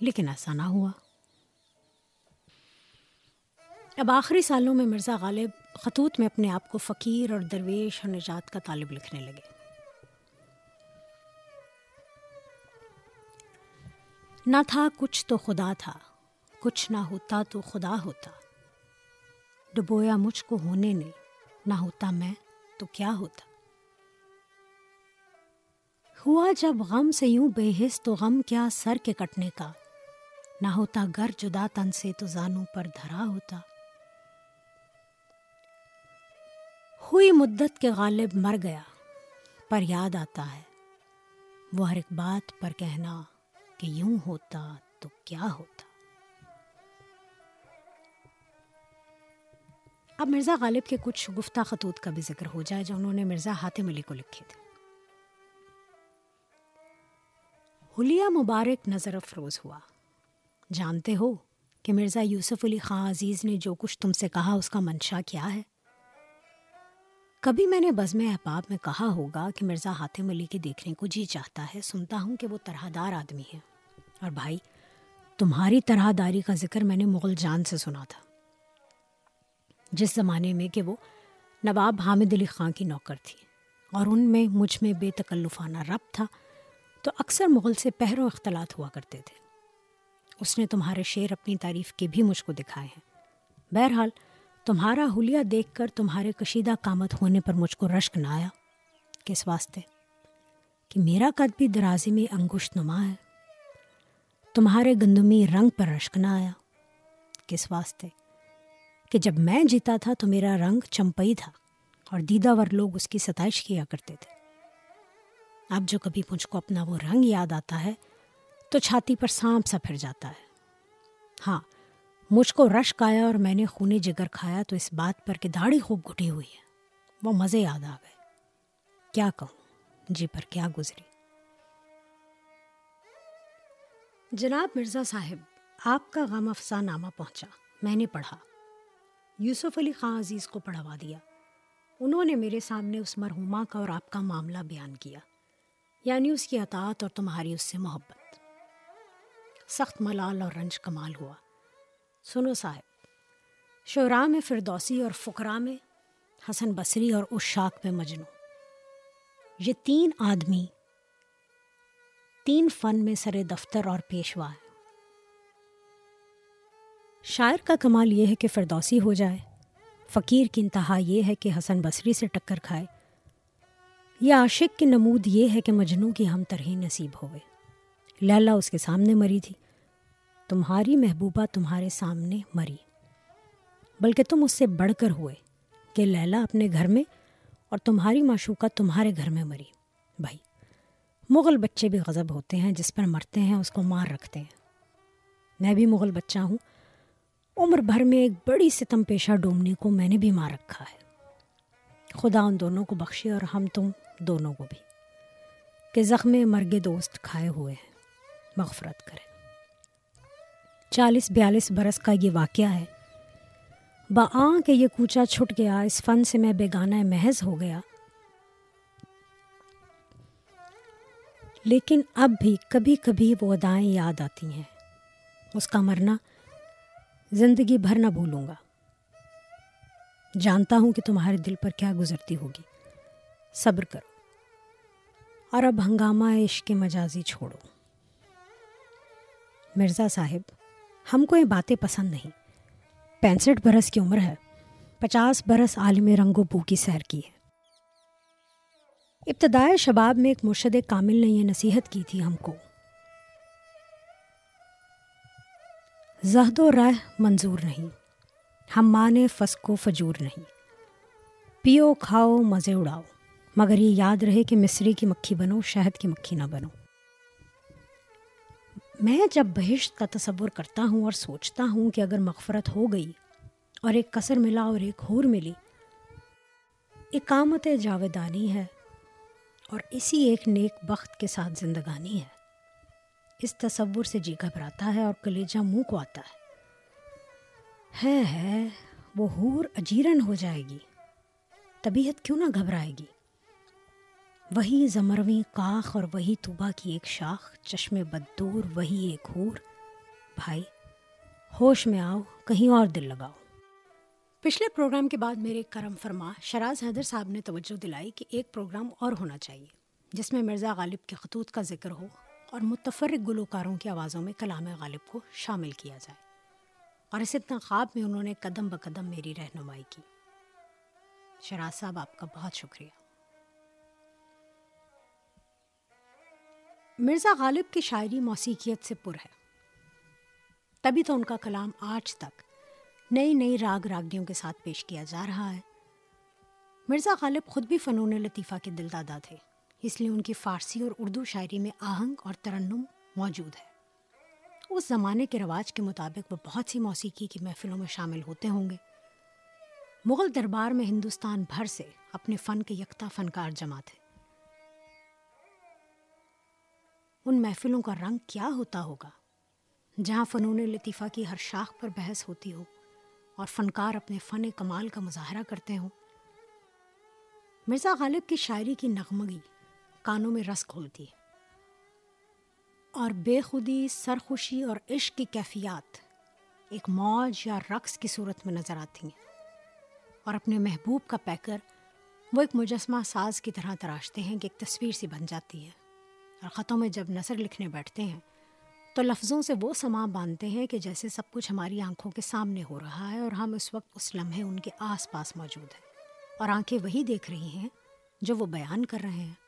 لیکن ایسا نہ ہوا۔ اب آخری سالوں میں مرزا غالب خطوط میں اپنے آپ کو فقیر اور درویش اور نجات کا طالب لکھنے لگے۔ نہ تھا کچھ تو خدا تھا۔ کچھ نہ ہوتا تو خدا ہوتا۔ ڈبویا مجھ کو ہونے نے نہ ہوتا میں تو کیا ہوتا۔ ہوا جب غم سے یوں بے حس تو غم کیا سر کے کٹنے کا۔ نہ ہوتا گر جدا تن سے تو زانوں پر دھرا ہوتا۔ ہوئی مدت کے غالب مر گیا، پر یاد آتا ہے۔ وہ ہر ایک بات پر کہنا کہ یوں ہوتا تو کیا ہوتا۔ اب مرزا غالب کے کچھ گفتہ خطوط کا بھی ذکر ہو جائے جو انہوں نے مرزا حاتم علی کو لکھے تھے۔ حلیہ مبارک نظر افروز ہوا۔ جانتے ہو کہ مرزا یوسف علی خان عزیز نے جو کچھ تم سے کہا اس کا منشا کیا ہے؟ کبھی میں نے بزم احباب میں کہا ہوگا کہ مرزا حاتم علی کے دیکھنے کو جی چاہتا ہے، سنتا ہوں کہ وہ طرح دار آدمی ہے۔ اور بھائی، تمہاری طرح داری کا ذکر میں نے مغل جان سے سنا تھا۔ جس زمانے میں کہ وہ نواب حامد علی خان کی نوکر تھی اور ان میں مجھ میں بے تکلفانہ رب تھا، تو اکثر مغل سے پہروں اختلاط ہوا کرتے تھے۔ اس نے تمہارے شعر اپنی تعریف کے بھی مجھ کو دکھائے ہیں۔ بہرحال، تمہارا حلیہ دیکھ کر تمہارے کشیدہ کامت ہونے پر مجھ کو رشک نہ آیا۔ کس واسطے؟ کہ میرا قد بھی درازی میں انگشت نما ہے۔ تمہارے گندمی رنگ پر رشک نہ آیا۔ کس واسطے؟ کہ جب میں جیتا تھا تو میرا رنگ چمپئی تھا اور دیدہ ور لوگ اس کی ستائش کیا کرتے تھے۔ اب جو کبھی مجھ کو اپنا وہ رنگ یاد آتا ہے تو چھاتی پر سانپ سا پھر جاتا ہے۔ ہاں مجھ کو رشک آیا اور میں نے خونے جگر کھایا تو اس بات پر کہ داڑھی خوب گھٹی ہوئی ہے۔ وہ مزے یاد آ گئے۔ کیا کہوں؟ جی پر کیا گزری؟ جناب مرزا صاحب، آپ کا غم افسا نامہ پہنچا۔ میں نے پڑھا۔ یوسف علی خان عزیز کو پڑھوا دیا۔ انہوں نے میرے سامنے اس مرحوما کا اور آپ کا معاملہ بیان کیا یعنی اس کی اطاعت اور تمہاری اس سے محبت۔ سخت ملال اور رنج کمال ہوا۔ سنو صاحب، شعراء میں فردوسی اور فقراء میں حسن بصری اور اشاک میں مجنو یہ تین آدمی تین فن میں سر دفتر اور پیشوا ہے شاعر کا کمال یہ ہے کہ فردوسی ہو جائے۔ فقیر کی انتہا یہ ہے کہ حسن بصری سے ٹکر کھائے۔ یا عاشق کی نمود یہ ہے کہ مجنو کی ہم ترہی نصیب ہوئے لیلا اس کے سامنے مری تھی۔ تمہاری محبوبہ تمہارے سامنے مری۔ بلکہ تم اس سے بڑھ کر ہوئے کہ لیلا اپنے گھر میں اور تمہاری معشوقہ تمہارے گھر میں مری۔ بھائی، مغل بچے بھی غضب ہوتے ہیں، جس پر مرتے ہیں اس کو مار رکھتے ہیں۔ میں بھی مغل بچہ ہوں۔ عمر بھر میں ایک بڑی ستم پیشہ ڈومنے کو میں نے بھی مار رکھا ہے۔ خدا ان دونوں کو بخشے اور ہم تم دونوں کو بھی۔ کہ زخم مرگ دوست کھائے ہوئے ہیں، مغفرت کرے چالیس بیالیس برس کا یہ واقعہ ہے۔ بآں کہ یہ کوچا چھٹ گیا، اس فن سے میں بیگانہ محض ہو گیا۔ لیکن اب بھی کبھی کبھی وہ ادائیں یاد آتی ہیں۔ اس کا مرنا زندگی بھر نہ بھولوں گا۔ جانتا ہوں کہ تمہارے دل پر کیا گزرتی ہوگی۔ صبر کرو اور اب ہنگامہ عشق مجازی چھوڑو۔ مرزا صاحب، ہم کو یہ باتیں پسند نہیں۔ پینسٹھ برس کی عمر ہے۔ پچاس برس عالم رنگ و بو کی سیر کی ہے۔ ابتدائے شباب میں ایک مرشد کامل نے یہ نصیحت کی تھی ہم کو۔ زہد و رہ منظور نہیں۔ ہم مانے فسکو فجور نہیں۔ پیو، کھاؤ، مزے اڑاؤ۔ مگر یہ یاد رہے کہ مصری کی مکھی بنو، شہد کی مکھی نہ بنو۔ میں جب بہشت کا تصور کرتا ہوں اور سوچتا ہوں کہ اگر مغفرت ہو گئی اور ایک کثر ملا اور ایک ہور ملی، اقامت جاویدانی ہے اور اسی ایک نیک بخت کے ساتھ زندگانی ہے۔ اس تصور سے جی گھبراتا ہے اور کلیجہ منہ کو آتا ہے۔ ہے ہے، وہ حور اجیرن ہو جائے گی۔ طبیعت کیوں نہ گھبرائے گی؟ وہی زمرویں کاخ اور وہی توبہ کی ایک شاخ، چشم بدور وہی ایک حور بھائی، ہوش میں آؤ، کہیں اور دل لگاؤ۔ پچھلے پروگرام کے بعد میرے کرم فرما، شراز حیدر صاحب نے توجہ دلائی کہ ایک پروگرام اور ہونا چاہیے، جس میں مرزا غالب کے خطوط کا ذکر ہو۔ اور متفرق گلوکاروں کی آوازوں میں کلام غالب کو شامل کیا جائے۔ اور اس انتخاب میں انہوں نے قدم بقدم میری رہنمائی کی۔ شراز صاحب، آپ کا بہت شکریہ۔ مرزا غالب کی شاعری موسیقیت سے پر ہے۔ تبھی تو ان کا کلام آج تک نئی نئی راگ راگنیوں کے ساتھ پیش کیا جا رہا ہے۔ مرزا غالب خود بھی فنون لطیفہ کے دل دادا تھے۔ اس لیے ان کی فارسی اور اردو شاعری میں آہنگ اور ترنم موجود ہے۔ اس زمانے کے رواج کے مطابق وہ بہت سی موسیقی کی محفلوں میں شامل ہوتے ہوں گے۔ مغل دربار میں ہندوستان بھر سے اپنے فن کے یکتا فنکار جمع تھے۔ ان محفلوں کا رنگ کیا ہوتا ہوگا؟ جہاں فنون لطیفہ کی ہر شاخ پر بحث ہوتی ہو اور فنکار اپنے فن کمال کا مظاہرہ کرتے ہوں۔ مرزا غالب کی شاعری کی نغمگی کانوں میں رس کھولتی۔ ہے اور بے خودی، سرخوشی اور عشق کی کیفیات ایک موج یا رقص کی صورت میں نظر آتی ہیں۔ اور اپنے محبوب کا پیکر وہ ایک مجسمہ ساز کی طرح تراشتے ہیں کہ ایک تصویر سی بن جاتی ہے۔ اور خطوں میں جب نثر لکھنے بیٹھتے ہیں تو لفظوں سے وہ سما باندھتے ہیں کہ جیسے سب کچھ ہماری آنکھوں کے سامنے ہو رہا ہے اور ہم اس وقت اس لمحے ان کے آس پاس موجود ہیں۔ اور آنکھیں وہی دیکھ رہی ہیں جو وہ بیان کر رہے ہیں۔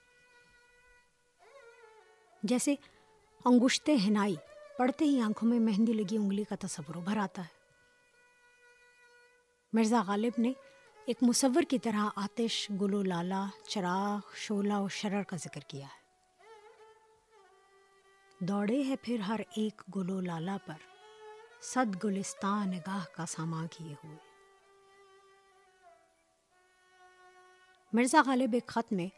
جیسے انگشتے ہنائی، پڑھتے ہی آنکھوں میں مہندی لگی، انگلی کا تصور ابھر آتا ہے۔ مرزا غالب نے ایک مصور کی طرح آتش، گلو، لالا، چراغ، شولہ و شرر کا ذکر کیا ہے۔ دوڑے ہے پھر ہر ایک گلو، لالا پر، صد گلستان نگاہ کا ساما کیے ہوئے۔ مرزا غالب ایک خط میں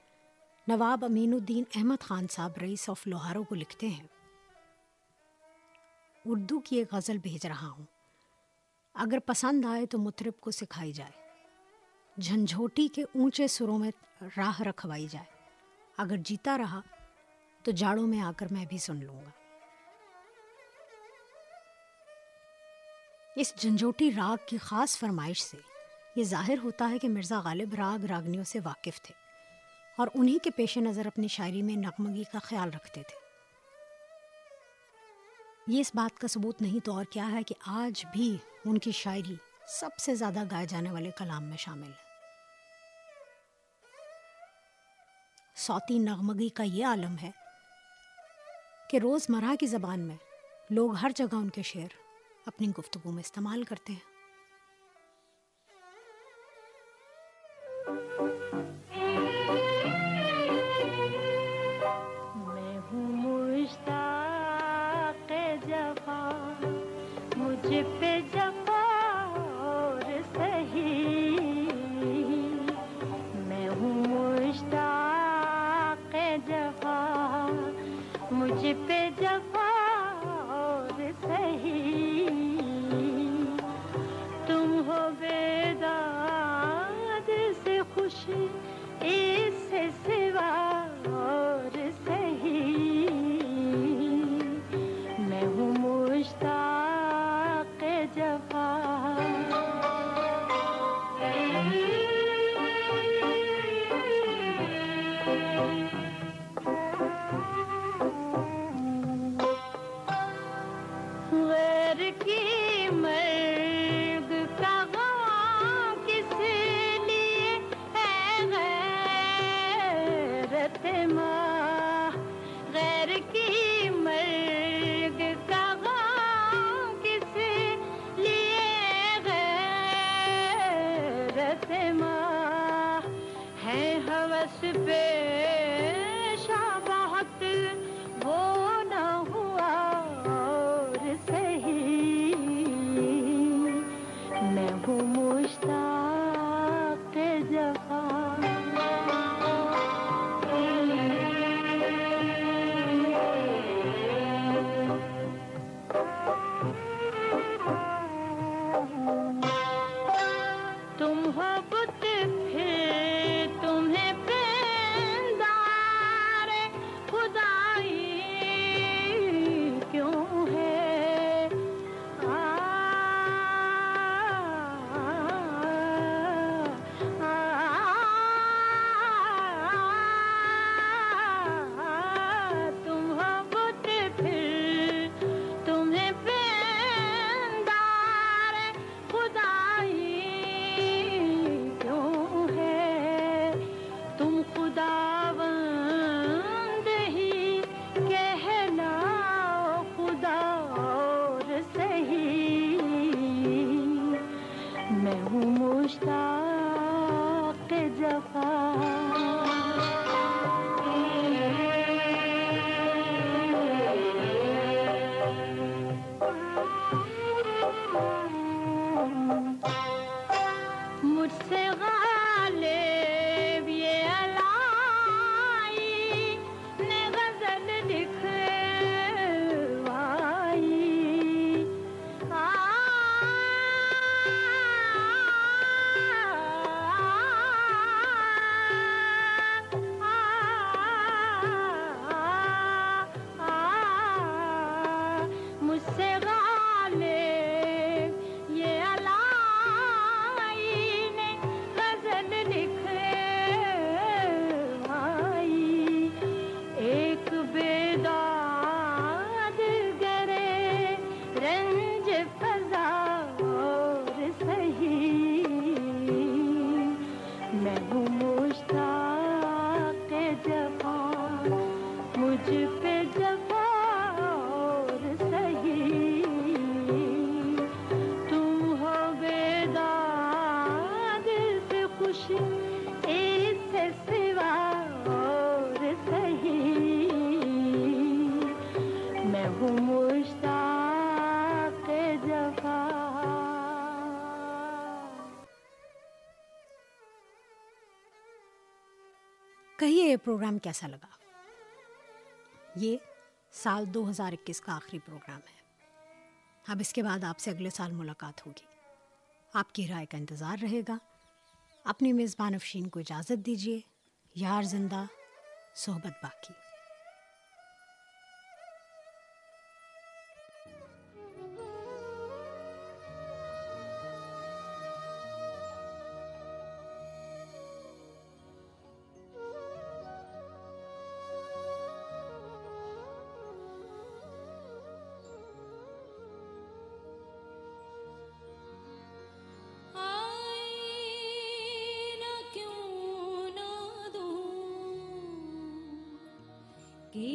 نواب امین الدین احمد خان صاحب رئیس آف لوہاروں کو لکھتے ہیں۔ اردو کی ایک غزل بھیج رہا ہوں۔ اگر پسند آئے تو مطرب کو سکھائی جائے۔ جھنجھوٹی کے اونچے سروں میں راہ رکھوائی جائے۔ اگر جیتا رہا تو جاڑوں میں آ کر میں بھی سن لوں گا۔ اس جھنجھوٹی راگ کی خاص فرمائش سے یہ ظاہر ہوتا ہے کہ مرزا غالب راگ راگنیوں سے واقف تھے۔ اور انہی کے پیش نظر اپنی شاعری میں نغمگی کا خیال رکھتے تھے۔ یہ اس بات کا ثبوت نہیں تو اور کیا ہے کہ آج بھی ان کی شاعری سب سے زیادہ گائے جانے والے کلام میں شامل ہے۔ صوتی نغمگی کا یہ عالم ہے کہ روز مرہ کی زبان میں لوگ ہر جگہ ان کے شعر اپنی گفتگو میں استعمال کرتے ہیں۔ پروگرام کیسا لگا؟ یہ سال دو ہزار اکیس کا آخری پروگرام ہے۔ اب اس کے بعد آپ سے اگلے سال ملاقات ہوگی۔ آپ کی رائے کا انتظار رہے گا۔ اپنی میزبان افشین کو اجازت دیجیے یار زندہ، صحبت باقی۔ کہ